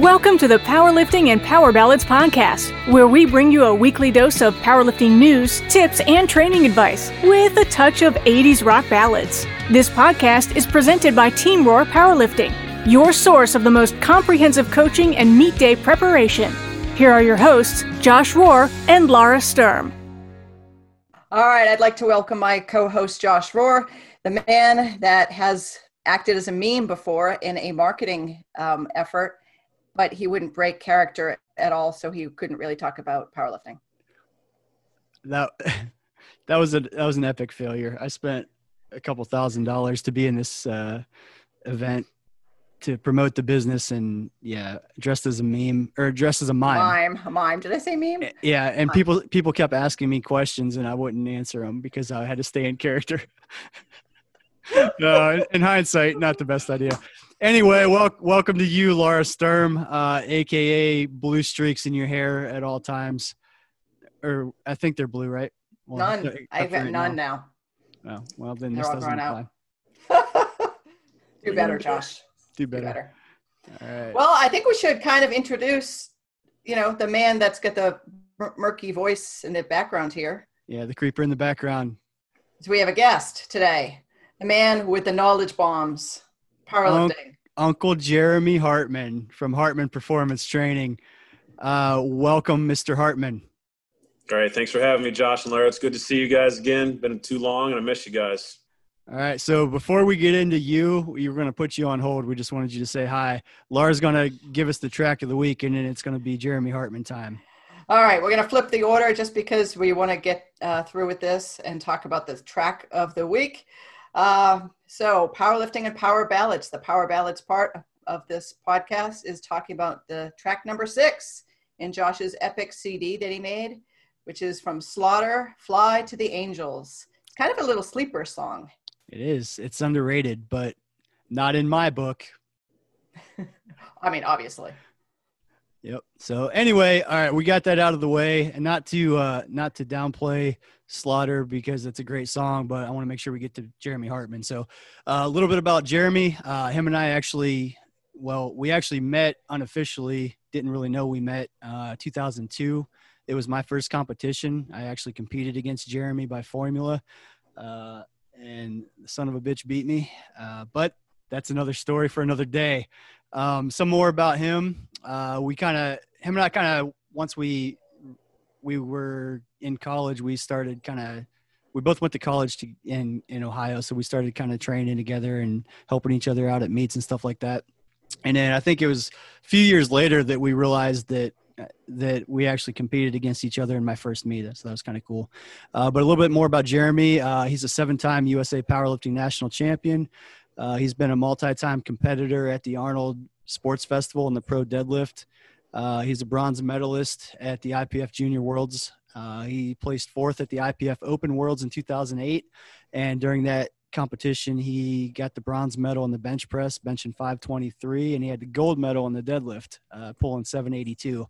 Welcome to the Powerlifting and Power Ballads podcast, where we bring you a weekly dose of powerlifting news, tips, and training advice with a touch of 80s rock ballads. This podcast is presented by Team Roar Powerlifting, your source of the most comprehensive coaching and meet day preparation. Here are your hosts, Josh Rohr and Laura Sturm. All right, I'd like to welcome my co host, Josh Rohr, the man that has acted as a meme before in a marketing um, effort but he wouldn't break character at all, so he couldn't really talk about powerlifting. That that was a that was an epic failure. I spent a couple thousand dollars to be in this uh, event to promote the business, and yeah, dressed as a meme or dressed as a mime. Mime, a mime. Did I say meme? Eh, yeah, and mime. people people kept asking me questions, and I wouldn't answer them because I had to stay in character. no, in hindsight, not the best idea. Anyway, wel- welcome to you, Laura Sturm, uh, aka Blue Streaks in your hair at all times. Or I think they're blue, right? Well, none. I've got right none now. now. Oh, well, then they're this doesn't apply. Do better, Josh. Do better. Do better. All right. Well, I think we should kind of introduce, you know, the man that's got the murky voice in the background here. Yeah, the creeper in the background. So we have a guest today, the man with the knowledge bombs powerlifting. Uncle Jeremy Hartman from Hartman Performance Training. Uh, welcome, Mr. Hartman. All right, thanks for having me, Josh and Larry. It's good to see you guys again. Been too long, and I miss you guys. All right, so before we get into you, we are going to put you on hold. We just wanted you to say hi. Laura's going to give us the track of the week, and then it's going to be Jeremy Hartman time. All right, we're going to flip the order just because we want to get uh, through with this and talk about the track of the week. Uh, so, powerlifting and power ballads. The power ballads part of this podcast is talking about the track number six in Josh's epic CD that he made, which is from Slaughter, Fly to the Angels. It's kind of a little sleeper song. It is. It's underrated, but not in my book. I mean, obviously. Yep. So anyway, all right, we got that out of the way, and not to uh, not to downplay Slaughter because it's a great song, but I want to make sure we get to Jeremy Hartman. So uh, a little bit about Jeremy. Uh, him and I actually, well, we actually met unofficially. Didn't really know we met. Uh, 2002. It was my first competition. I actually competed against Jeremy by formula, uh, and the son of a bitch beat me. Uh, but that's another story for another day. Um, some more about him. Uh, we kind of him and I kind of once we we were in college, we started kind of we both went to college to, in in Ohio, so we started kind of training together and helping each other out at meets and stuff like that. And then I think it was a few years later that we realized that that we actually competed against each other in my first meet. So that was kind of cool. Uh, but a little bit more about Jeremy. Uh, he's a seven-time USA Powerlifting National Champion. Uh, he's been a multi-time competitor at the Arnold Sports Festival and the Pro Deadlift. Uh, he's a bronze medalist at the IPF Junior Worlds. Uh, he placed fourth at the IPF Open Worlds in 2008, and during that competition, he got the bronze medal in the bench press, benching 523, and he had the gold medal in the deadlift, uh, pulling 782.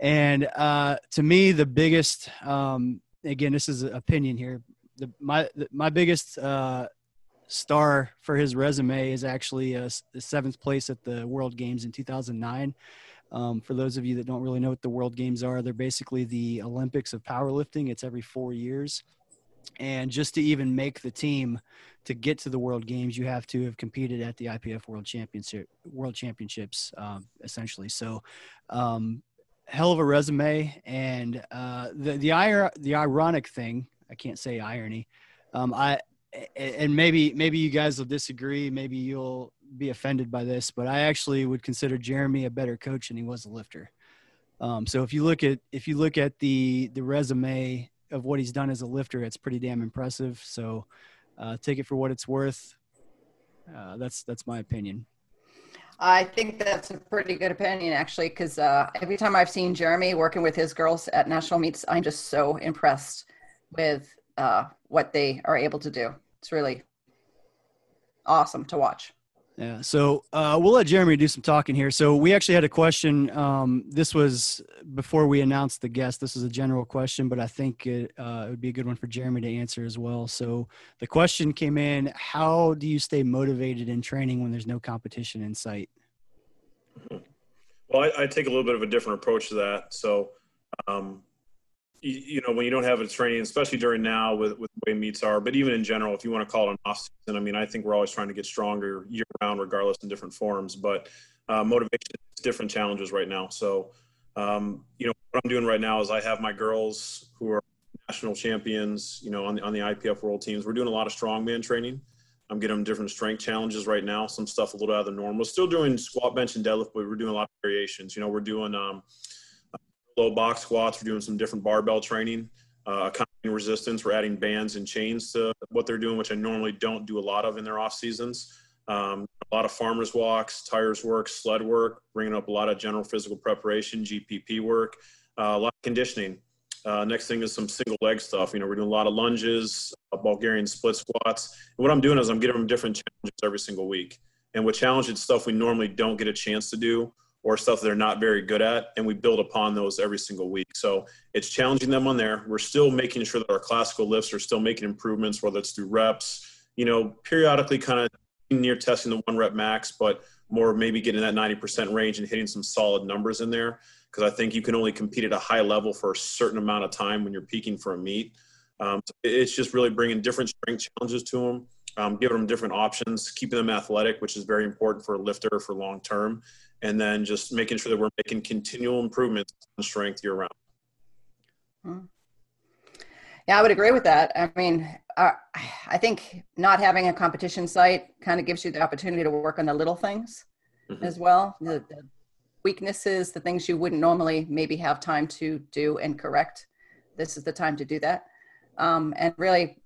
And uh, to me, the biggest, um, again, this is an opinion here. The, my my biggest uh, star for his resume is actually a, a seventh place at the World Games in 2009. Um, for those of you that don't really know what the World Games are, they're basically the Olympics of powerlifting. It's every four years. And just to even make the team to get to the World Games, you have to have competed at the IPF World Championship, World Championships, um, essentially. So, um, hell of a resume. And uh, the the the ironic thing, I can't say irony. Um, I and maybe maybe you guys will disagree. Maybe you'll be offended by this but i actually would consider jeremy a better coach than he was a lifter. Um, so if you look at if you look at the the resume of what he's done as a lifter it's pretty damn impressive. So uh, take it for what it's worth. Uh, that's that's my opinion. I think that's a pretty good opinion, actually, because uh, every time I've seen Jeremy working with his girls at national meets, I'm just so impressed with uh, what they are able to do it's really awesome to watch. Yeah. So uh, we'll let Jeremy do some talking here. So we actually had a question. Um, this was before we announced the guest. This is a general question, but I think it, uh, it, would be a good one for Jeremy to answer as well. So the question came in: How do you stay motivated in training when there's no competition in sight? Well, Well, I, I, take a little bit of a different approach to that. So, um, you, know, when you don't have a training, especially during now with, with the way meets are, but even in general, if you want to call it an off season, I mean, I think we're always trying to get stronger year round, regardless in different forms. But uh, motivation is different challenges right now. So, um, you know, what I'm doing right now is I have my girls who are national champions, you know, on the, on the IPF world teams. We're doing a lot of strongman training. I'm getting them different strength challenges right now, some stuff a little out of the norm. We're still doing squat, bench, and deadlift, but we're doing a lot of variations. You know, we're doing um, low box squats, we're doing some different barbell training, uh, resistance. We're adding bands and chains to what they're doing, which I normally don't do a lot of in their off seasons. Um, a lot of farmers walks, tires work, sled work, bringing up a lot of general physical preparation, GPP work, uh, a lot of conditioning. Uh, next thing is some single leg stuff. You know, we're doing a lot of lunges, uh, Bulgarian split squats. And what I'm doing is I'm giving them different challenges every single week. And with challenges, stuff we normally don't get a chance to do or stuff they're not very good at. And we build upon those every single week. So it's challenging them on there. We're still making sure that our classical lifts are still making improvements, whether it's through reps, you know, periodically kind of near testing the one rep max, but more maybe getting that 90% range and hitting some solid numbers in there because I think you can only compete at a high level for a certain amount of time when you're peaking for a meet. Um, so it's just really bringing different strength challenges to them, um, giving them different options, keeping them athletic, which is very important for a lifter for long term, and then just making sure that we're making continual improvements on strength year round. Hmm. Yeah, I would agree with that. I mean, uh, I think not having a competition sight kind of gives you the opportunity to work on the little things mm-hmm. as well. The, the, weaknesses, the things you wouldn't normally maybe have time to do and correct. This is the time to do that. Um, and really,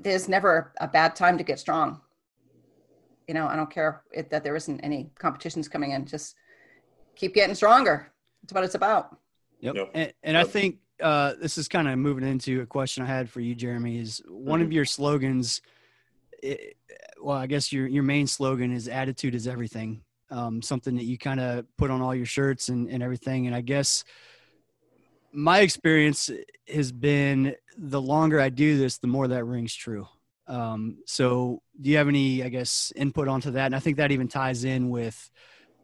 there's never a bad time to get strong. You know, I don't care if, that there isn't any competitions coming in. Just keep getting stronger. That's what it's about. Yep. yep. And, and I think uh, this is kind of moving into a question I had for you, Jeremy. Is one mm-hmm. of your slogans? It, well, I guess your your main slogan is "Attitude is everything." um, something that you kind of put on all your shirts and, and everything. And I guess my experience has been the longer I do this, the more that rings true. Um, so do you have any, I guess, input onto that? And I think that even ties in with,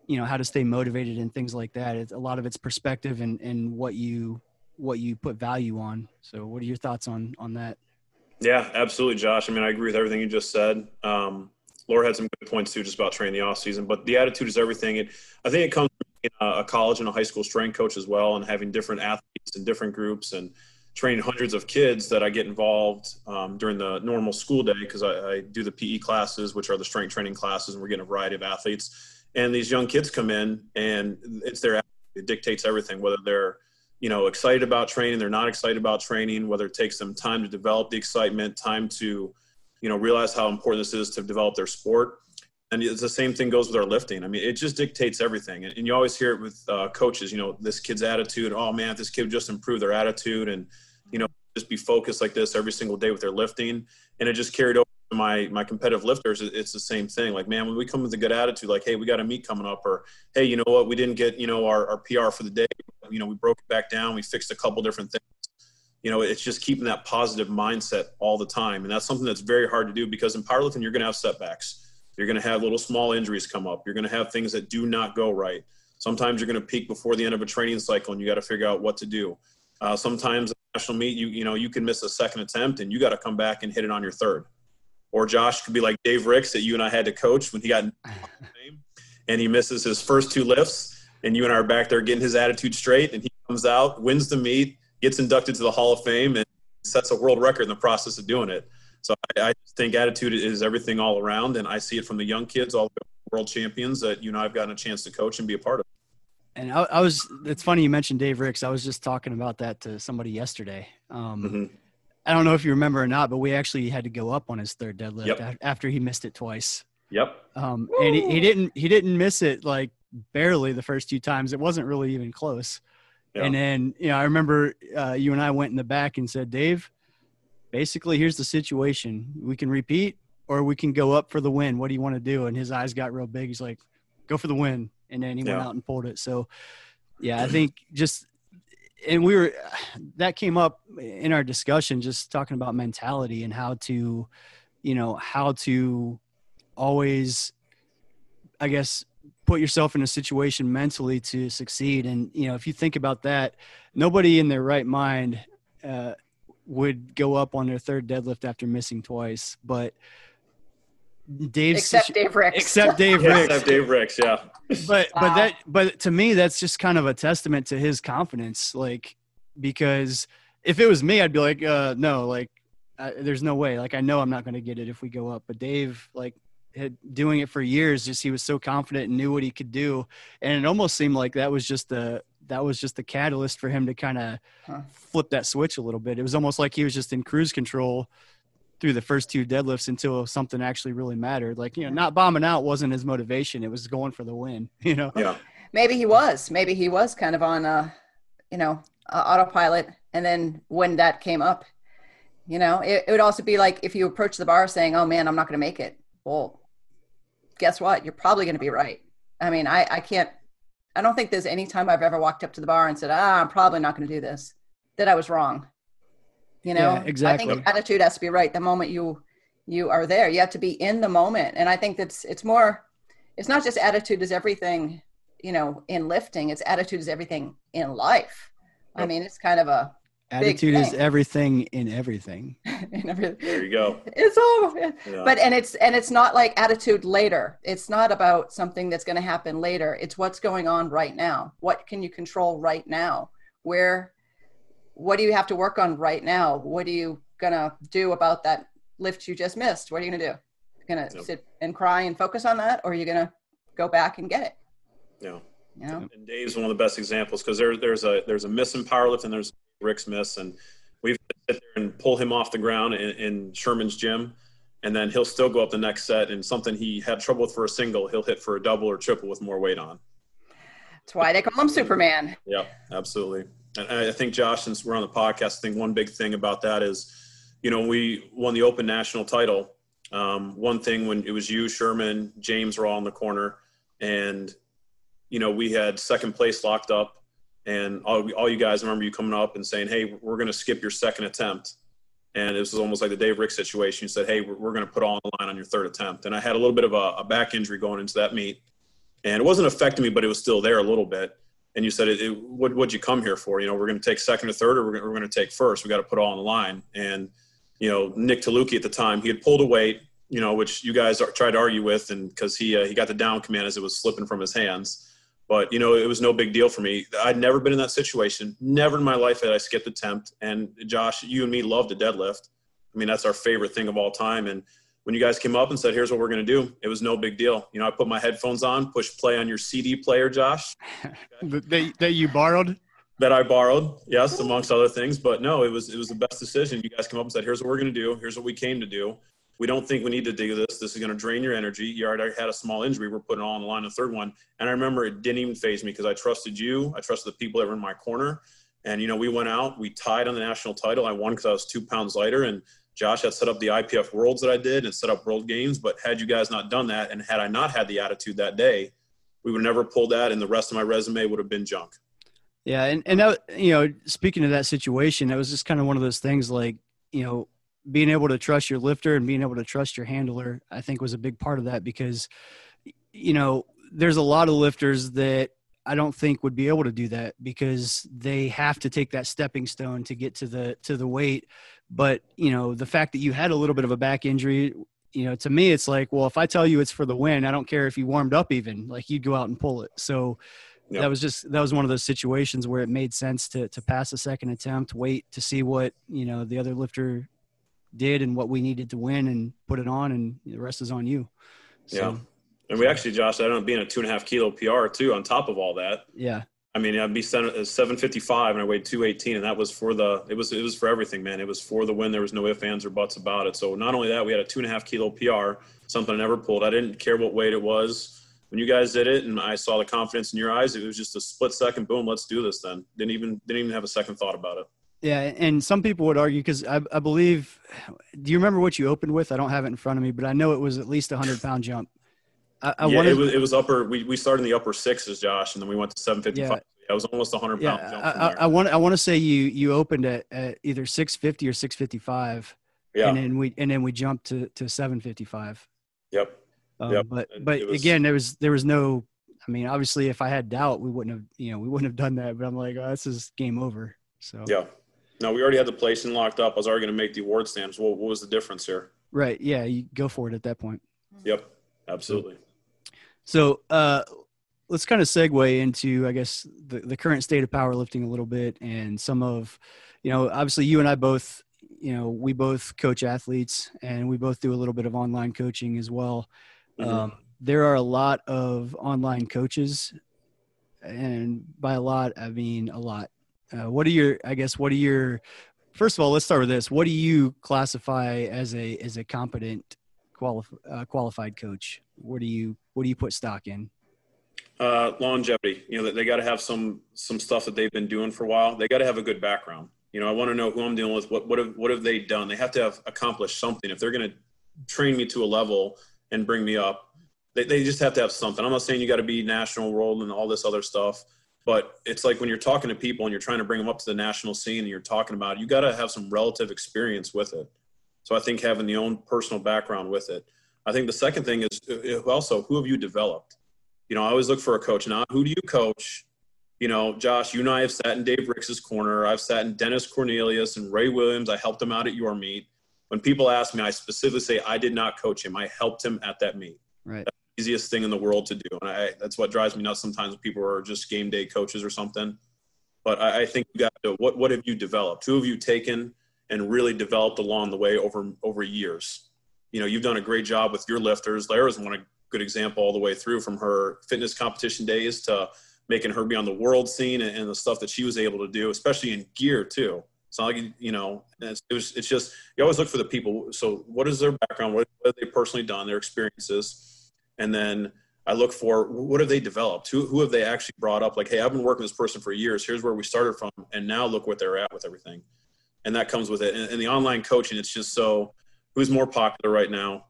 you know, how to stay motivated and things like that. It's a lot of it's perspective and, and what you, what you put value on. So what are your thoughts on, on that? Yeah, absolutely, Josh. I mean, I agree with everything you just said. Um, Laura had some good points too, just about training the off season. But the attitude is everything. It, I think it comes from a college and a high school strength coach as well, and having different athletes and different groups and training hundreds of kids that I get involved um, during the normal school day because I, I, do the PE classes, which are the strength training classes, and we're getting a variety of athletes. And these young kids come in, and it's their it dictates everything, whether they're you know excited about training, they're not excited about training, whether it takes them time to develop the excitement, time to you know realize how important this is to develop their sport. And it's the same thing goes with our lifting. I mean it just dictates everything. And, and you always hear it with uh, coaches you know this kid's attitude oh man this kid just improve their attitude and you know just be focused like this every single day with their lifting. And it just carried over to my my competitive lifters. It's the same thing. Like man when we come with a good attitude like hey we got a meet coming up or hey you know what? We didn't get you know our, our pr for the day. You know we broke it back down. We fixed a couple different things. You know it's just keeping that positive mindset all the time. And that's something that's very hard to do because in powerlifting you're going to have setbacks. You're going to have little small injuries come up. You're going to have things that do not go right. Sometimes you're going to peak before the end of a training cycle and you got to figure out what to do. Uh, sometimes national meet you you know you can miss a second attempt and you got to come back and hit it on your third or josh could be like dave ricks that you and i had to coach when he got and he misses his first two lifts and you and i are back there getting his attitude straight and he comes out wins the meet gets inducted to the Hall of Fame and sets a world record in the process of doing it. So I, I think attitude is everything all around, and I see it from the young kids all the world champions that you know I've gotten a chance to coach and be a part of. And I, I was. It's funny you mentioned Dave Ricks. I was just talking about that to somebody yesterday. Um, mm-hmm. I don't know if you remember or not, but we actually had to go up on his third deadlift yep. after he missed it twice. Yep. Um, and he, he didn't he didn't miss it like barely the first two times. It wasn't really even close. Yeah. And then, you know, I remember uh, you and I went in the back and said, Dave, basically, here's the situation. We can repeat or we can go up for the win. What do you want to do? And his eyes got real big. He's like, go for the win. And then he yeah. went out and pulled it. So, yeah, I think just, and we were, that came up in our discussion, just talking about mentality and how to, you know, how to always, I guess, put yourself in a situation mentally to succeed. And you know, if you think about that, nobody in their right mind uh, would go up on their third deadlift after missing twice. But Dave, except Dave Ricks, except Dave Yeah, Ricks, except Dave Ricks, yeah. but Wow. but that but to me that's just kind of a testament to his confidence like because if it was me i'd be like uh no like uh, there's no way like i know i'm not going to get it if we go up but dave like had doing it for years just he was so confident and knew what he could do and it almost seemed like that was just the that was just the catalyst for him to kind of Huh. flip that switch a little bit it was almost like he was just in cruise control through the first two deadlifts until something actually really mattered. Like you know not bombing out wasn't his motivation. It was going for the win you know? Yeah. maybe he was. Maybe he was kind of on a, you know uh, autopilot. And then when that came up you know it, it would also be like if you approach the bar saying oh man i'm not going to make it. Well guess what? You're probably going to be right. I mean i i can't i don't think there's any time i've ever walked up to the bar and said ah i'm probably not going to do this that i was wrong you know Yeah, exactly. i think attitude has to be right the moment you you are there. You have to be in the moment. And i think that's it's more it's not just attitude is everything you know in lifting. It's attitude is everything in life. I mean it's kind of a attitude is everything in everything. In every, There you go. it's all Yeah. but and it's and it's not like attitude later. It's not about something that's going to happen later. It's what's going on right now. What can you control right now? Where what do you have to work on right now what are you going to do about that lift you just missed what are you going to do you're going to Yep. sit and cry and focus on that or are you going to go back and get it yeah. you know And Dave's one of the best examples because there, there's a there's a miss in powerlift and there's Rick's miss, and we've sit there and pull him off the ground in, in Sherman's gym, and then he'll still go up the next set and something he had trouble with for a single, he'll hit for a double or triple with more weight on. that's why they call him superman Yeah, absolutely. And I think Josh, since we're on the podcast, I think one big thing about that is, you know, we won the Open National title. Um, one thing when it was you, Sherman, James were all in the corner, and you know we had second place locked up, and all, all you guys I remember you coming up and saying, "Hey, we're going to skip your second attempt," and this was almost like the Dave Rick situation. You said, "Hey, we're, we're going to put all on line on your third attempt," and I had a little bit of a, a back injury going into that meet, and it wasn't affecting me, but it was still there a little bit and you said, it, what, what'd you come here for? You know, we're going to take second or third, or we're, we're going to take first. We got to put all on the line. And, you know, Nick Taluki at the time, he had pulled a weight, you know, which you guys are, tried to argue with, and because he uh, he got the down command as it was slipping from his hands. But you know, it was no big deal for me. I'd never been in that situation. Never in my life had I skipped attempt. And Josh, you and me love to deadlift. I mean, that's our favorite thing of all time. And when you guys came up and said, "Here's what we're going to do," it was no big deal. You know, I put my headphones on, push play on your CD player, Josh, that, that you borrowed that I borrowed, yes, amongst other things. But no, it was it was the best decision. You guys come up and said, "Here's what we're going to do. Here's what we came to do. We don't think we need to do this. This is going to drain your energy. You already had a small injury. We're putting all on the line. The third one, and I remember it didn't even faze me because I trusted you. I trusted the people that were in my corner. And you know, we went out. We tied on the national title. I won because I was two pounds lighter, and Josh had set up the IPF Worlds that I did and set up World Games. But had you guys not done that, and had I not had the attitude that day, we would never pulled that, and the rest of my resume would have been junk. Yeah, and and that, you know, speaking of that situation, that was just kind of one of those things like you know being able to trust your lifter and being able to trust your handler. I think was a big part of that because you know there's a lot of lifters that I don't think would be able to do that because they have to take that stepping stone to get to the to the weight. But you know the fact that you had a little bit of a back injury. You know, to me, it's like, well, if I tell you it's for the win, I don't care if you warmed up even. Like, you'd go out and pull it. So, Yep. that was just that was one of those situations where it made sense to to pass a second attempt, wait to see what you know the other lifter did and what we needed to win, and put it on, and the rest is on you. So, Yeah. And we actually, Josh, I don't know, being a two and a half kilo PR too, on top of all that. yeah, I mean, I'd be uh, seven fifty five, and I weighed two eighteen, and that was for the it was it was for everything, man. It was for the win. There was no ifs, ands, or buts about it. So not only that, we had a two and a half kilo PR, something I never pulled. I didn't care what weight it was. When you guys did it, and I saw the confidence in your eyes, it was just a split second. Boom, let's do this. Then didn't even didn't even have a second thought about it. yeah. And some people would argue because I, I believe. Do you remember what you opened with? I don't have it in front of me, but I know it was at least a hundred pound jump. I, I yeah, wanted, it was it was upper. We we started in the upper sixes, Josh, and then we went to seven fifty five. Yeah. It was almost hundred yeah, pound. I, I. I want I want to say you you opened at, at either six fifty or six fifty five, yeah. and then we and then we jumped to to seven fifty five. Yep. Um, Yep. But And but it was- again, there was there was no I mean, obviously, if I had doubt, we wouldn't have, you know, we wouldn't have done that. But I'm like, oh, this is game over. So yeah, no, we already had the placing locked up. I was already going to make the award stamps. What, what was the difference here? Right. Yeah, you go for it at that point. Yep, absolutely. So uh, let's kind of segue into, I guess, the, the current state of powerlifting a little bit and some of, you know, obviously you and I both, you know, we both coach athletes and we both do a little bit of online coaching as well. Mm-hmm. Um, there are a lot of online coaches, and by a lot, I mean a lot. Uh, what are your, I guess, what are your, first of all, let's start with this. What do you classify as a as a competent qualif- uh, qualified coach? What do you what do you put stock in? Uh, longevity. You know, they, they got to have some some stuff that they've been doing for a while. They got to have a good background. You know, I want to know who I'm dealing with. What what have what have they done? They have to have accomplished something. If they're going to train me to a level and bring me up, they, they just have to have something. I'm not saying you got to be national world and all this other stuff, but it's like when you're talking to people and you're trying to bring them up to the national scene and you're talking about it, you got to have some relative experience with it. So I think having the own personal background with it. I think the second thing is uh, uh, also who have you developed? You know, I always look for a coach. Now, who do you coach? You know, Josh, you and I have sat in Dave Ricks's corner. I've sat in Dennis Cornelius and Ray Williams. I helped him out at your meet. When people ask me, I specifically say I did not coach him. I helped him at that meet. Right. That's the easiest thing in the world to do, and I, that's what drives me nuts. Sometimes when people are just game day coaches or something. But I, I think you got to what what have you developed? Who have you taken and really developed along the way over over years? You know, you've done a great job with your lifters. Laura's one a good example all the way through from her fitness competition days to making her be on the world scene and, and the stuff that she was able to do, especially in gear too. It's not like you know, it's, it was. It's just you always look for the people. So, what is their background? What, what have they personally done? Their experiences, and then I look for what have they developed? Who who have they actually brought up? Like, hey, I've been working with this person for years. Here's where we started from, and now look what they're at with everything, and that comes with it. And, and the online coaching, it's just so who's more popular right now.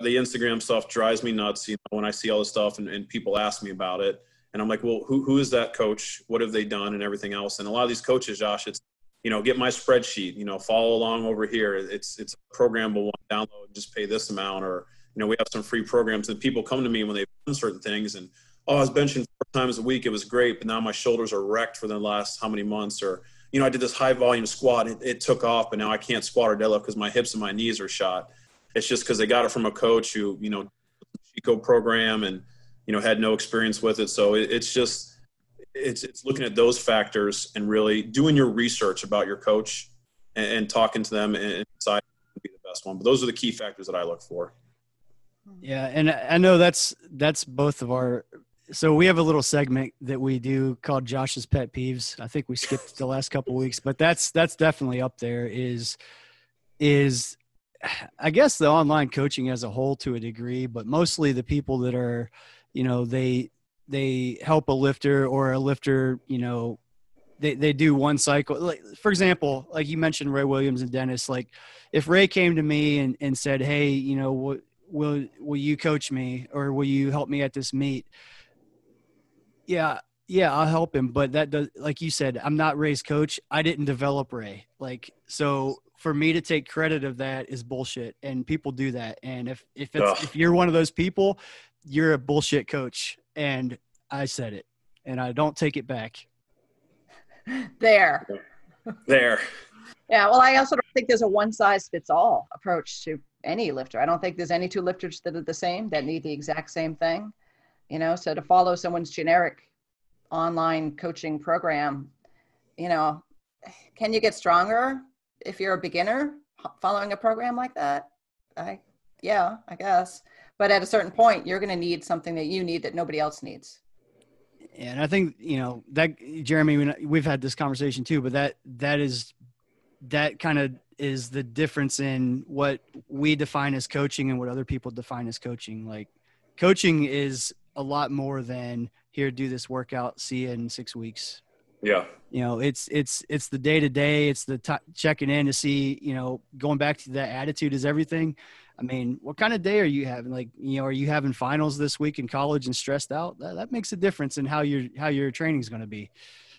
The Instagram stuff drives me nuts. You know, when I see all this stuff and, and people ask me about it, and I'm like, well, who who is that coach? What have they done, and everything else? And a lot of these coaches, Josh, it's you know, get my spreadsheet, you know, follow along over here. It's it's a programmable one, download, just pay this amount, or you know, we have some free programs. And people come to me when they've done certain things, and oh, I was benching four times a week, it was great, but now my shoulders are wrecked for the last how many months, or you know, I did this high volume squat, it, it took off, but now I can't squat or deadlift because my hips and my knees are shot. It's just because they got it from a coach who you know, Chico program and you know had no experience with it. So it, it's just it's it's looking at those factors and really doing your research about your coach and, and talking to them and decide to be the best one. But those are the key factors that I look for. Yeah, and I know that's that's both of our. So we have a little segment that we do called Josh's pet peeves. I think we skipped the last couple weeks, but that's that's definitely up there. Is is I guess the online coaching as a whole to a degree, but mostly the people that are, you know, they they help a lifter or a lifter, you know, they, they do one cycle. Like for example, like you mentioned Ray Williams and Dennis, like if Ray came to me and, and said, Hey, you know, what, will, will you coach me or will you help me at this meet? Yeah. Yeah, I'll help him. But that does, like you said, I'm not Ray's coach. I didn't develop Ray. Like, so for me to take credit of that is bullshit. And people do that. And if, if it's, Ugh. if you're one of those people, you're a bullshit coach and I said it, and I don't take it back. There. There. Yeah, well, I also don't think there's a one size fits all approach to any lifter. I don't think there's any two lifters that are the same that need the exact same thing. You know, so to follow someone's generic online coaching program, you know, can you get stronger if you're a beginner following a program like that? I, yeah, I guess. But at a certain point you're going to need something that you need that nobody else needs. And i think you know that jeremy we've had this conversation too but that that is that kind of is the difference in what we define as coaching and what other people define as coaching. Like coaching is a lot more than here do this workout see you in six weeks yeah you know it's it's it's the day to day it's the t- checking in to see you know going back to that attitude is everything I mean, what kind of day are you having? Like, you know, are you having finals this week in college and stressed out? That, that makes a difference in how your how your training is going to be.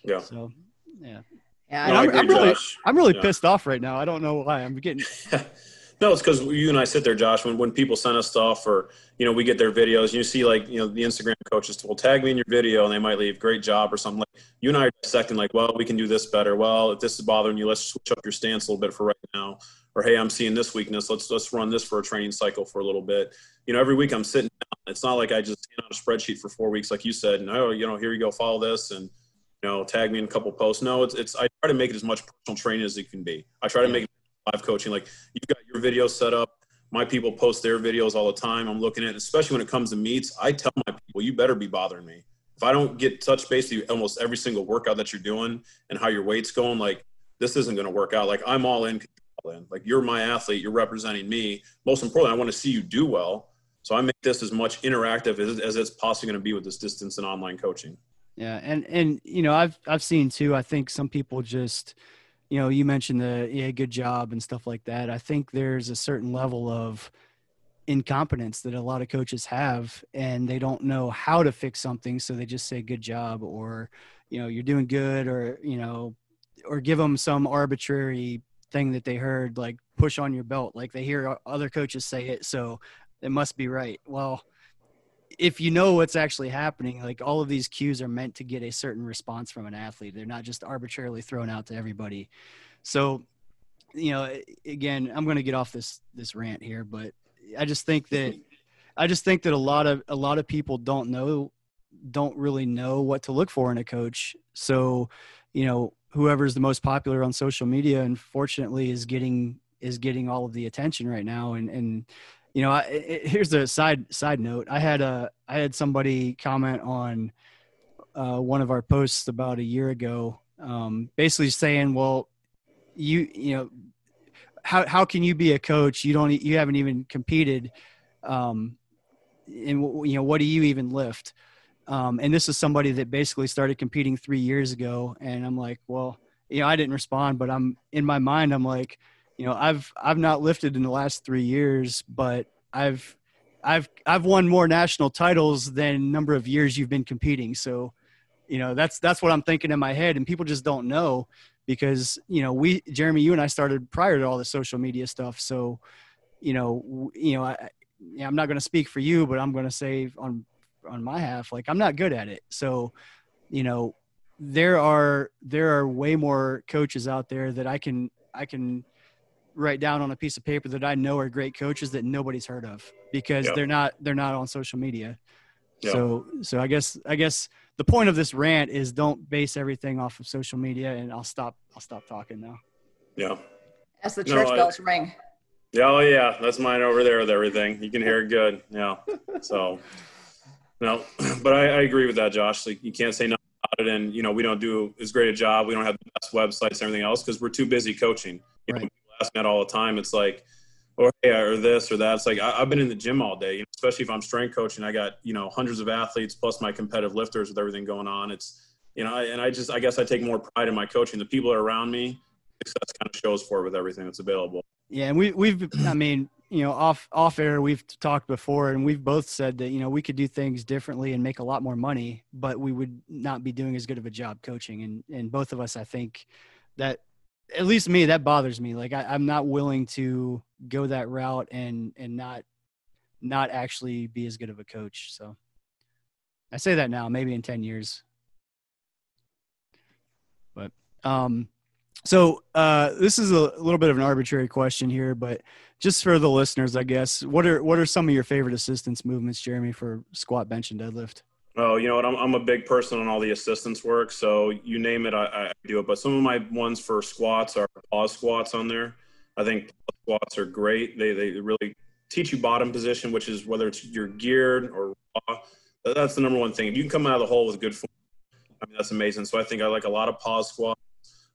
Yeah. So, yeah. Yeah, no, I'm, I'm, really, I'm really yeah. pissed off right now. I don't know why. I'm getting. No, it's because you and I sit there, Josh. When when people send us stuff, or you know, we get their videos. You see, like you know, the Instagram coaches will tag me in your video, and they might leave great job or something. Like you and I are dissecting, like, well, we can do this better. Well, if this is bothering you, let's switch up your stance a little bit for right now. Or hey, I'm seeing this weakness. Let's let's run this for a training cycle for a little bit. You know, every week I'm sitting down. It's not like I just hand out a spreadsheet for four weeks, like you said. No, you know, here you go, follow this, and you know, tag me in a couple posts. No, it's it's I try to make it as much personal training as it can be. I try to make it live coaching. Like you've got your video set up my people post their videos all the time. I'm looking at, especially when it comes to meets. I tell my people, you better be bothering me. If I don't get touch base with you almost every single workout that you're doing and how your weight's going, like this isn't going to work out. Like I'm all in, all in. Like you're my athlete, you're representing me. Most importantly, I want to see you do well. So I make this as much interactive as, as it's possibly going to be with this distance and online coaching. Yeah, and and you know I've I've seen too. I think some people just you know, you mentioned the yeah, good job and stuff like that. I think there's a certain level of incompetence that a lot of coaches have and they don't know how to fix something so they just say good job or you know you're doing good or you know or give them some arbitrary thing that they heard like push on your belt like they hear other coaches say it so it must be right well if you know what's actually happening, like all of these cues are meant to get a certain response from an athlete. They're not just arbitrarily thrown out to everybody. So, you know, again, I'm going to get off this this rant here, but I just think that I just think that a lot of a lot of people don't know don't really know what to look for in a coach. So, you know, whoever's the most popular on social media unfortunately is getting is getting all of the attention right now and and you know, I, it, here's a side side note. I had a I had somebody comment on uh, one of our posts about a year ago, um, basically saying, "Well, you you know, how how can you be a coach? You don't you haven't even competed, um, and you know what do you even lift?" Um, and this is somebody that basically started competing three years ago, and I'm like, well, you know, I didn't respond, but I'm in my mind, I'm like you know, I've I've not lifted in the last three years, but I've I've I've won more national titles than number of years you've been competing. So, you know, that's that's what I'm thinking in my head, and people just don't know because you know we Jeremy, you and I started prior to all the social media stuff. So, you know, you know, I, I'm not going to speak for you, but I'm going to say on on my half, like I'm not good at it. So, you know, there are there are way more coaches out there that I can I can write down on a piece of paper that I know are great coaches that nobody's heard of because yep. they're not they're not on social media. Yep. So so I guess I guess the point of this rant is don't base everything off of social media and I'll stop I'll stop talking now. Yeah. As the church no, bells I, ring. Yeah, oh yeah, that's mine over there with everything. You can hear it good. Yeah. So no, but I, I agree with that, Josh. Like you can't say nothing about it, and you know we don't do as great a job. We don't have the best websites and everything else because we're too busy coaching. You right. know, ask that all the time. It's like, or yeah, or this or that. It's like I, have been in the gym all day, you know, especially if I'm strength coaching. I got you know hundreds of athletes plus my competitive lifters with everything going on. It's you know, and I just I guess I take more pride in my coaching. The people are around me. Success kind of shows for it with everything that's available. Yeah, and we we've I mean you know off off air we've talked before and we've both said that you know we could do things differently and make a lot more money but we would not be doing as good of a job coaching and and both of us i think that at least me that bothers me. Like I, am not willing to go that route and and not not actually be as good of a coach. So i say that now maybe in 10 years. But um so uh this is a little bit of an arbitrary question here but just for the listeners i guess what are what are some of your favorite assistance movements jeremy for squat bench and deadlift Oh, you know what? I'm, I'm a big person on all the assistance work. So you name it, I, I do it. But some of my ones for squats are pause squats on there. I think pause squats are great. They, they really teach you bottom position, which is whether it's you're geared or raw. That's the number one thing. If you can come out of the hole with good form, I mean, that's amazing. So I think I like a lot of pause squats.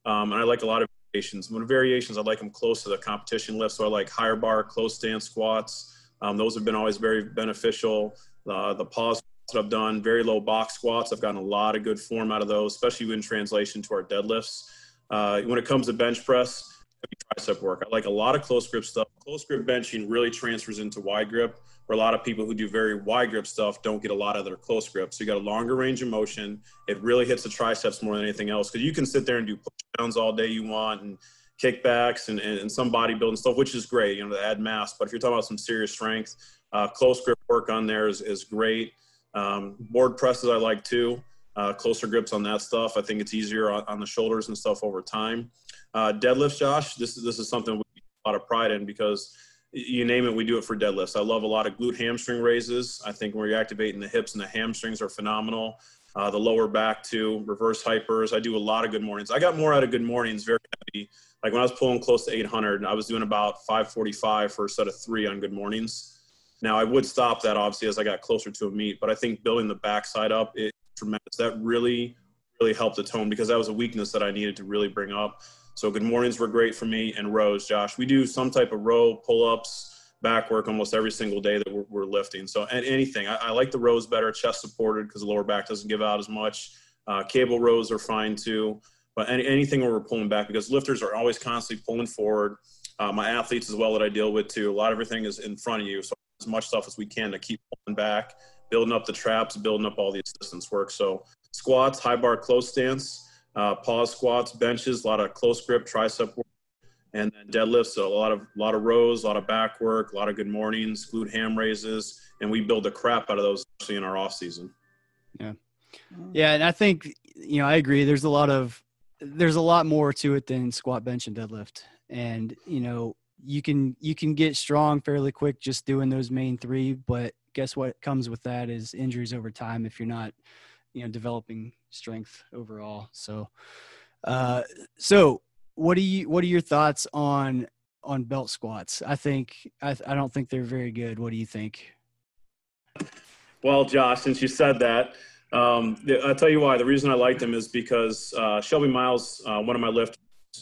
Um, and I like a lot of variations. When variations, I like them close to the competition lift. So I like higher bar, close stance squats. Um, those have been always very beneficial. Uh, the pause that I've done, very low box squats. I've gotten a lot of good form out of those, especially in translation to our deadlifts. Uh, when it comes to bench press, tricep work. I like a lot of close grip stuff. Close grip benching really transfers into wide grip, where a lot of people who do very wide grip stuff don't get a lot of their close grip. So you got a longer range of motion. It really hits the triceps more than anything else because you can sit there and do push downs all day you want and kickbacks and, and, and some bodybuilding stuff, which is great, you know, to add mass. But if you're talking about some serious strength, uh, close grip work on there is, is great. Um, board presses I like too. Uh, closer grips on that stuff. I think it's easier on, on the shoulders and stuff over time. Uh, deadlifts, Josh, this is this is something we take a lot of pride in because you name it, we do it for deadlifts. I love a lot of glute hamstring raises. I think when you're activating the hips and the hamstrings are phenomenal. Uh, the lower back too, reverse hypers. I do a lot of good mornings. I got more out of good mornings, very heavy. Like when I was pulling close to 800, I was doing about 545 for a set of three on good mornings. Now I would stop that obviously as I got closer to a meet, but I think building the backside up is tremendous. That really, really helped the tone because that was a weakness that I needed to really bring up. So good mornings were great for me and rows, Josh. We do some type of row pull-ups, back work almost every single day that we're, we're lifting. So anything, I, I, like the rows better, chest supported because the lower back doesn't give out as much. Uh, cable rows are fine too, but any, anything where we're pulling back because lifters are always constantly pulling forward. Uh, my athletes as well that I deal with too. A lot of everything is in front of you. So as much stuff as we can to keep pulling back, building up the traps, building up all the assistance work. So squats, high bar close stance, uh, pause squats, benches, a lot of close grip, tricep work, and then deadlifts. So a lot of a lot of rows, a lot of back work, a lot of good mornings, glute ham raises, and we build the crap out of those especially in our off season. Yeah, yeah, and I think you know I agree. There's a lot of there's a lot more to it than squat, bench, and deadlift, and you know you can you can get strong fairly quick just doing those main three but guess what comes with that is injuries over time if you're not you know developing strength overall. So uh so what do you what are your thoughts on on belt squats? I think i, I don't think they're very good. What do you think? Well josh since you said that um, I'll tell you why. The reason I like them is because uh, Shelby Miles, uh, one of my lift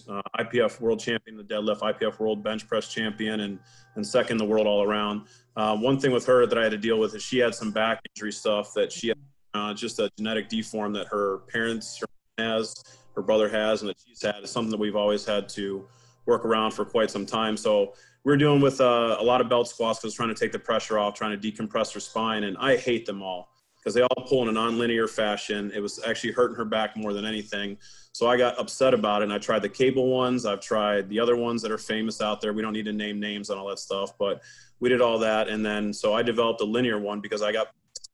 uh, IPF world champion, the deadlift, IPF world bench press champion, and and second the world all around. Uh, one thing with her that I had to deal with is she had some back injury stuff that she had, uh, just a genetic deform that her parents has, her brother has, and that she's had. Is something that we've always had to work around for quite some time. So we're dealing with uh, a lot of belt squats because trying to take the pressure off, trying to decompress her spine, and I hate them all because they all pull in a non-linear fashion. It was actually hurting her back more than anything. So I got upset about it. And I tried the cable ones. I've tried the other ones that are famous out there. We don't need to name names and all that stuff, but we did all that. And then so I developed a linear one because I got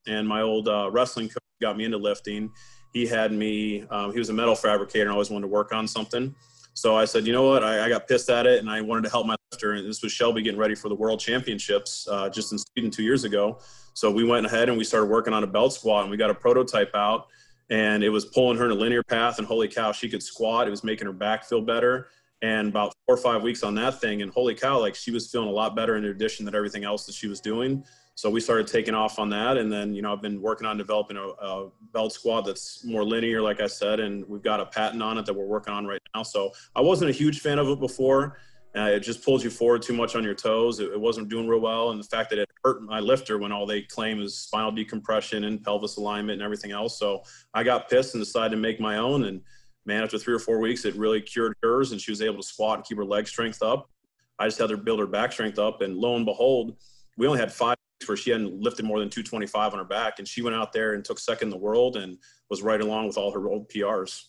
and my old uh, wrestling coach got me into lifting. He had me. Um, he was a metal fabricator and I always wanted to work on something. So I said, you know what? I, I, got pissed at it and I wanted to help my lifter. And this was Shelby getting ready for the World Championships uh, just in Sweden two years ago. So we went ahead and we started working on a belt squat and we got a prototype out and it was pulling her in a linear path and holy cow she could squat it was making her back feel better and about four or five weeks on that thing and holy cow like she was feeling a lot better in addition to everything else that she was doing so we started taking off on that and then you know i've been working on developing a, a belt squat that's more linear like i said and we've got a patent on it that we're working on right now so i wasn't a huge fan of it before uh, it just pulls you forward too much on your toes. It, it, wasn't doing real well, and the fact that it hurt my lifter when all they claim is spinal decompression and pelvis alignment and everything else. So I got pissed and decided to make my own. And man, after three or four weeks, it really cured hers, and she was able to squat and keep her leg strength up. I just had her build her back strength up, and lo and behold, we only had five where she hadn't lifted more than 225 on her back, and she went out there and took second in the world and was right along with all her old PRs.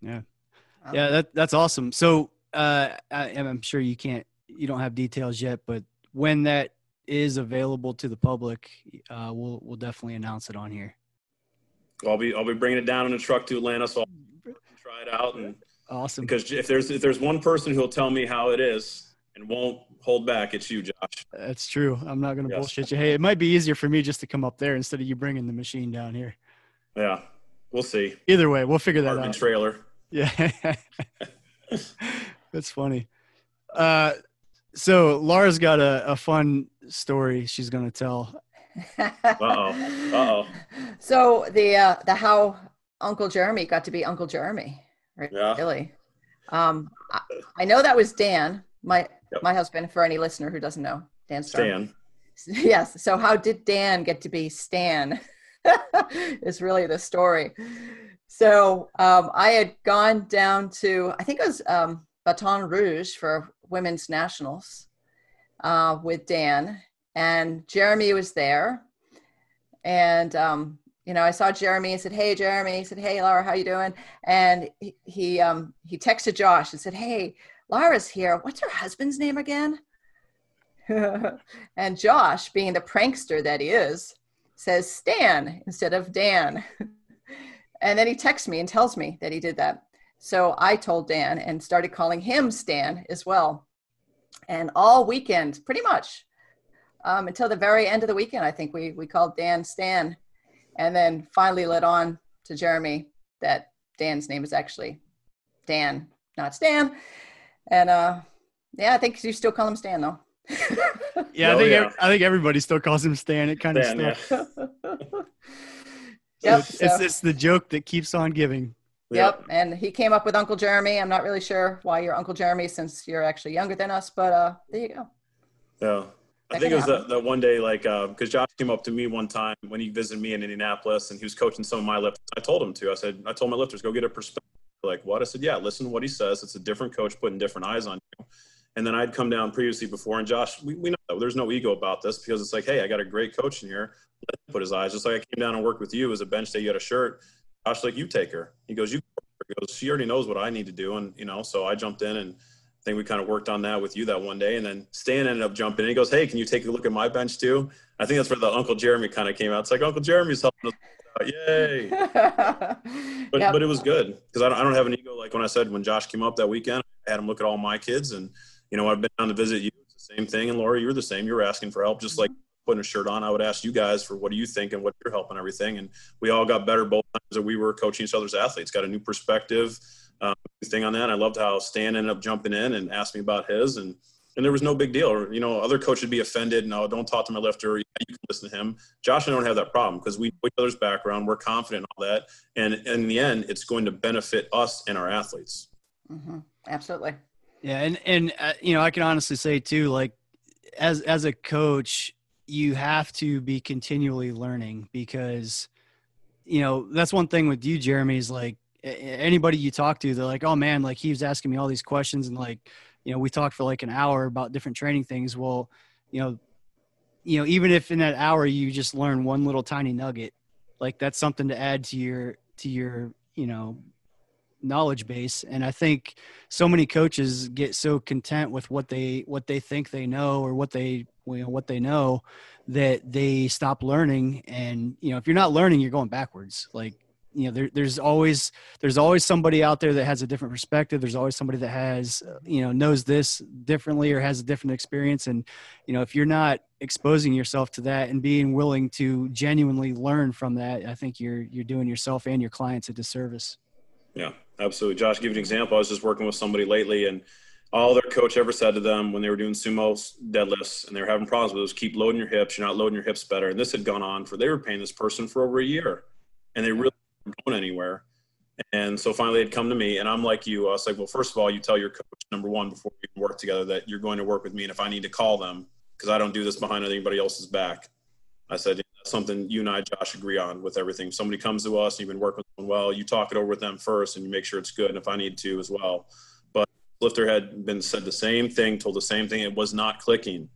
Yeah, yeah, that that's awesome. So uh, I, am sure you can't, you don't have details yet, but when that is available to the public, uh, we'll we'll definitely announce it on here. I'll be I'll be bringing it down in a truck to Atlanta, so I'll try it out and awesome. Because if there's if there's one person who'll tell me how it is and won't hold back, it's you, Josh. That's true. I'm not going to yes. bullshit you. Hey, it might be easier for me just to come up there instead of you bringing the machine down here. Yeah, we'll see. Either way, we'll figure that Apartment out. Trailer. Yeah. That's funny. Uh, so Laura's got a, a fun story she's going to tell. Uh oh. Uh oh. So the uh, the how Uncle Jeremy got to be Uncle Jeremy, right? Yeah. Really. Um, I, I know that was Dan, my yep. my husband. For any listener who doesn't know, Dan Stan. Yes. So how did Dan get to be Stan? is really the story. So um, I had gone down to I think it was um, Baton Rouge for women's nationals uh, with Dan, and Jeremy was there. And um, you know, I saw Jeremy and said, "Hey, Jeremy." He said, "Hey, Laura, how you doing?" And he he, um, he texted Josh and said, "Hey, Laura's here. What's her husband's name again? and Josh, being the prankster that he is, says Stan instead of Dan. and then he texts me and tells me that he did that. So I told Dan and started calling him Stan as well. And all weekend, pretty much, um, until the very end of the weekend, I think we, we called Dan Stan. And then finally let on to Jeremy that Dan's name is actually Dan, not Stan. And uh, yeah, I think you still call him Stan though. yeah, I Oh, think yeah. I think everybody still calls him Stan. It kind of Dan, stuff. yeah. Yep, it's, so- it's it's the joke that keeps on giving. Yep. And he came up with Uncle Jeremy. I'm not really sure why you're Uncle Jeremy since you're actually younger than us, but uh, there you go. Yeah. I That think it was that, that one day, like, because Josh came up to me one time when he visited me in Indianapolis and he was coaching some of my lifters. I told him to. I said, I told my lifters, go get a perspective. Like, what? I said, yeah, listen to what he says. It's a different coach putting different eyes on you. And then I'd come down previously before, and Josh, we, we know that. there's no ego about this because it's like, hey, I got a great coach in here. Let him put his eyes. Just like I came down and worked with you as a bench day, you had a shirt. Josh, like, you take her. He goes, you. He goes, she already knows what I need to do, and you know, so I jumped in and I think we kind of worked on that with you that one day. And then Stan ended up jumping in. He goes, Hey, can you take a look at my bench too? I think that's where the Uncle Jeremy kind of came out. It's like Uncle Jeremy's helping us. Yay. But, Yep. but it was good because I don't, I don't have an ego. Like when I said, when Josh came up that weekend, I had him look at all my kids. And, you know, I've been down to visit you. It's the same thing. And Laura, you were the same. You were asking for help, just like putting a shirt on. I would ask you guys for what do you think and what you're helping everything. And we all got better both times that we were coaching each other's athletes, got a new perspective um, thing on that. I loved how Stan ended up jumping in and asked me about his, and and there was no big deal. Or, You know, other coaches would be offended. No, don't talk to my lifter. Yeah, you can listen to him. Josh and I don't have that problem because we know each other's background. We're confident in all that, and in the end, it's going to benefit us and our athletes. hmm Absolutely. Yeah, and and uh, you know, I can honestly say too, like as as a coach, you have to be continually learning because you know that's one thing with you, Jeremy. Is like a- a- anybody you talk to, they're like, "Oh man, like he was asking me all these questions," and like you know, we talked for like an hour about different training things. Well, you know, you know, even if in that hour you just learn one little tiny nugget, like that's something to add to your to your you know knowledge base. And i think so many coaches get so content with what they what they think they know or what they you know what they know that they stop learning. And you know if you're not learning you're going backwards. Like you know there, there's always there's always somebody out there that has a different perspective there's always somebody that has uh, you know knows this differently or has a different experience and you know if you're not exposing yourself to that and being willing to genuinely learn from that i think you're you're doing yourself and your clients a disservice Yeah, absolutely. Josh, give an example. I was just working with somebody lately, and all their coach ever said to them when they were doing sumo deadlifts and they were having problems with it was keep loading your hips. You're not loading your hips better. And this had gone on for they were paying this person for over a year, and they really going anywhere. And so finally, they'd come to me, and I'm like you. I was like, well, first of all, you tell your coach number one before we work together that you're going to work with me, and if I need to call them because I don't do this behind anybody else's back. I said that's something you and I, Josh, agree on with everything. If somebody comes to us and you've been working with them well, you talk it over with them first and you make sure it's good. And if I need to as well. But Lifter had been said the same thing, told the same thing. It was not clicking.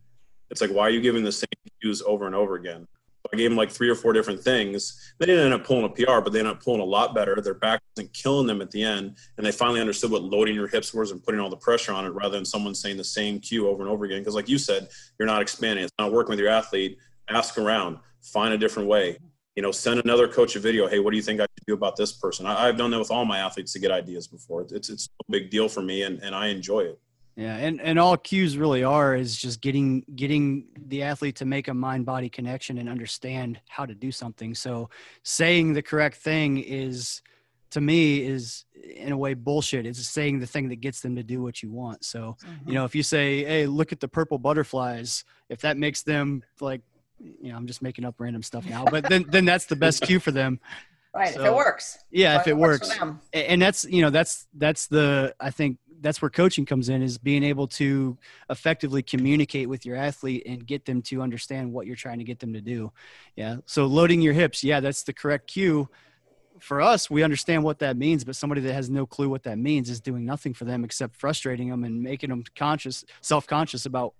It's like, why are you giving the same cues over and over again? I gave them like three or four different things. They didn't end up pulling a PR, but they ended up pulling a lot better. Their back wasn't killing them at the end. And they finally understood what loading your hips was and putting all the pressure on it rather than someone saying the same cue over and over again. Because like you said, you're not expanding. It's not working with your athlete. Ask around, find a different way. You know, send another coach a video. Hey, what do you think I should do about this person? I, I've done that with all my athletes to get ideas before. It's it's a big deal for me, and, and I enjoy it. Yeah, and and all cues really are is just getting getting the athlete to make a mind body connection and understand how to do something. So saying the correct thing is to me is in a way bullshit. It's saying the thing that gets them to do what you want. So, you mm-hmm. know, if you say, "Hey, look at the purple butterflies," if that makes them like you know, I'm just making up random stuff now, but then then that's the best cue for them. Right. if it works. Yeah, if Right, it for works and that's you know that's that's the i think that's where coaching comes in is being able to effectively communicate with your athlete and get them to understand what you're trying to get them to do. Yeah. So loading your hips. Yeah that's the correct cue. For us we understand what that means but somebody that has no clue what that means is doing nothing for them except frustrating them and making them conscious self-conscious about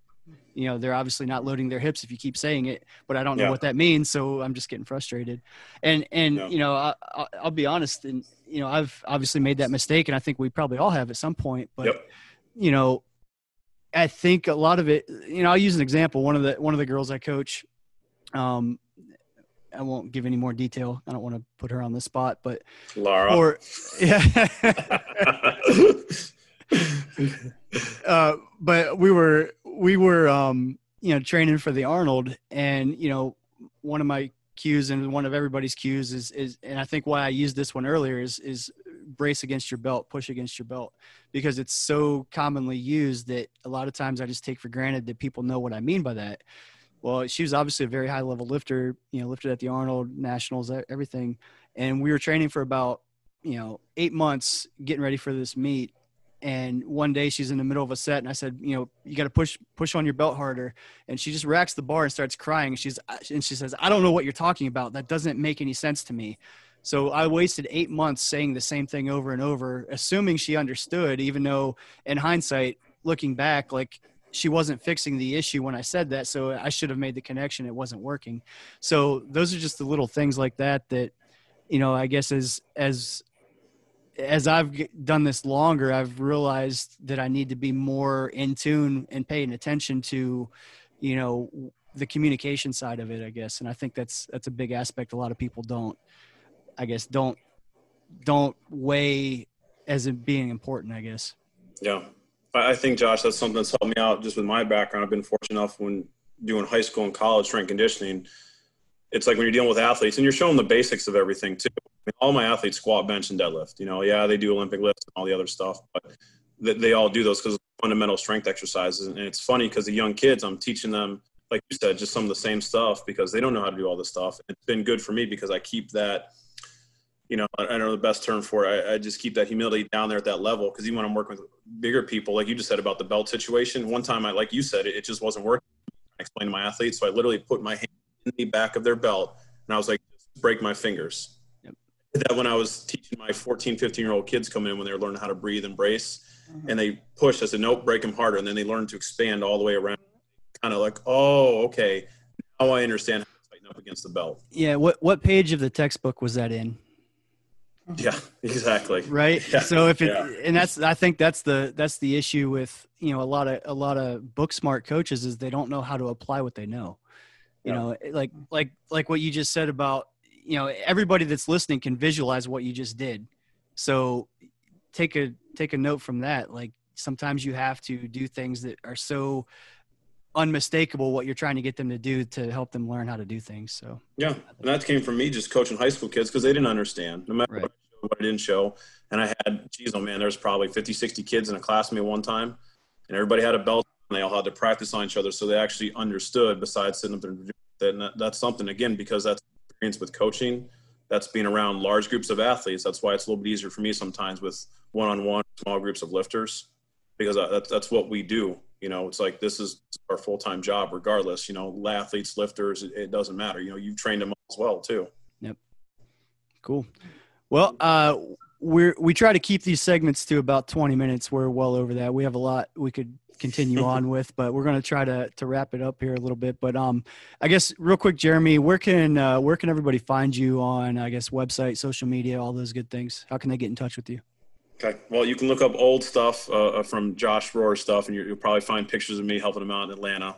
you know they're obviously not loading their hips if you keep saying it but i don't know Yeah. what that means so i'm just getting frustrated and and Yeah. you know I, I, i'll be honest and you know i've obviously made that mistake and i think we probably all have at some point but Yep. you know, I think a lot of it, you know, I'll use an example. One of the one of the girls I coach, um, I won't give any more detail. I don't want to put her on the spot, but Laura. Or yeah. uh, but we were we were um, you know training for the Arnold, and you know one of my cues and one of everybody's cues is is and I think why I used this one earlier is is brace against your belt, push against your belt, because it's so commonly used that a lot of times I just take for granted that people know what I mean by that. Well, she was obviously a very high level lifter, you know, lifted at the Arnold Nationals, everything. And we were training for about, you know, eight months getting ready for this meet. And one day she's in the middle of a set and I said, you know, you got to push, push on your belt harder. And she just racks the bar and starts crying. She's, and she says, I don't know what you're talking about. That doesn't make any sense to me. So I wasted eight months saying the same thing over and over, assuming she understood, even though in hindsight, looking back, like she wasn't fixing the issue when I said that. So I should have made the connection. It wasn't working. So those are just the little things like that that, you know, I guess as, as, as I've done this longer, I've realized that I need to be more in tune and paying attention to, you know, the communication side of it, I guess. And I think that's, that's a big aspect. A lot of people don't, I guess don't don't weigh as it being important. I guess. Yeah, I think Josh, that's something that's helped me out just with my background. I've been fortunate enough when doing high school and college strength conditioning. It's like when you're dealing with athletes and you're showing the basics of everything too. Mean, all my athletes squat, bench, and deadlift. You know, yeah, they do Olympic lifts and all the other stuff, but they, they all do those because fundamental strength exercises. And it's funny because the young kids, I'm teaching them, like you said, just some of the same stuff because they don't know how to do all this stuff. It's been good for me because I keep that – you know, I, don't know the best term for it. I, I, just keep that humility down there at that level because even when I'm working with bigger people, like you just said about the belt situation, one time I, like you said, it, it just wasn't working. I explained to my athletes, so I literally put my hand in the back of their belt and I was like, break my fingers. Yep. That when I was teaching my 14, 15 year old kids come in when they were learning how to breathe and brace, mm-hmm. and they push, I said, nope, break them harder. And then they learn to expand all the way around, kind of like, oh, okay, now I understand how to tighten up against the belt. Yeah. What what page of the textbook was that in? Yeah, exactly. Right. Yeah. So if it yeah. and that's I think that's the that's the issue with you know a lot of a lot of book smart coaches is they don't know how to apply what they know. You yeah. know, like like like what you just said about you know everybody that's listening can visualize what you just did. So take a take a note from that. Like sometimes you have to do things that are so unmistakable what you're trying to get them to do to help them learn how to do things. So yeah, and that came from me just coaching high school kids because they didn't understand no matter right. what, I showed, what I didn't show. And I had, geez, oh man, there's probably 50, 60 kids in a class with me one time, and everybody had a belt and they all had to practice on each other, so they actually understood. Besides sitting up and that, that's something again because that's experience with coaching. That's being around large groups of athletes. That's why it's a little bit easier for me sometimes with one-on-one small groups of lifters because that's that's what we do you know, it's like this is our full time job, regardless. You know, athletes, lifters, it, it, doesn't matter. You know, you've trained them as well too. Yep. Cool. Well, uh, we're we try to keep these segments to about 20 minutes. We're well over that. We have a lot we could continue on with, but we're going to try to to wrap it up here a little bit. But um, I guess real quick, Jeremy, where can uh, where can everybody find you on? I guess website, social media, all those good things. How can they get in touch with you? Okay. Well, you can look up old stuff uh, from Josh Rohr stuff, and you will probably find pictures of me helping him out in Atlanta.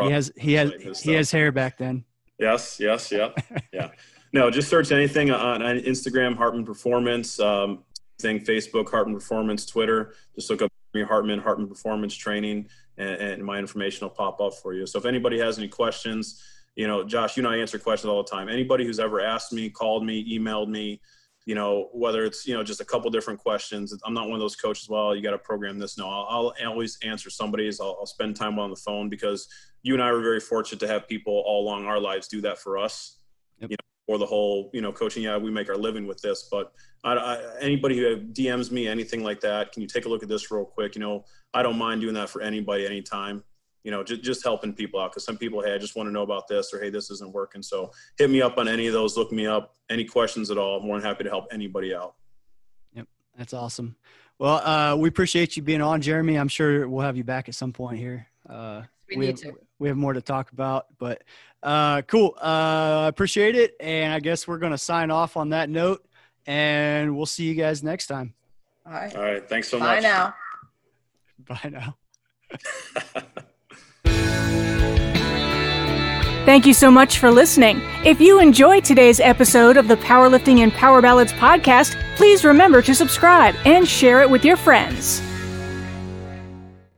He has he has he has hair back then. Yes. Yes. Yeah. yeah. No, just search anything on, on Instagram, Hartman Performance, um, thing, Facebook, Hartman Performance, Twitter. Just look up Hartman, Hartman Performance Training, and, and my information will pop up for you. So if anybody has any questions, you know, Josh, you know, I answer questions all the time. Anybody who's ever asked me, called me, emailed me, you know, whether it's, you know, just a couple different questions. I'm not one of those coaches, well, you got to program this. No, I'll, I'll always answer somebody's. I'll, I'll, spend time on the phone because you and I were very fortunate to have people all along our lives do that for us. Yep. You know, for the whole, you know, coaching. Yeah, we make our living with this, but I, I, anybody who DMs me anything like that, can you take a look at this real quick? You know, I don't mind doing that for anybody anytime you know, just, just helping people out. Cause some people, Hey, I just want to know about this or, Hey, this isn't working. So hit me up on any of those, look me up, any questions at all. I'm more than happy to help anybody out. Yep. That's awesome. Well, uh, we appreciate you being on Jeremy. I'm sure we'll have you back at some point here. Uh, we, we have, to we have more to talk about. But uh, cool. Uh, I uh, appreciate it. And I guess we're going to sign off on that note. And we'll see you guys next time. All right. All right. Thanks so Bye much. Bye now. Bye now. Thank you so much for listening. If you enjoyed today's episode of the Powerlifting and Power Ballads podcast, please remember to subscribe and share it with your friends.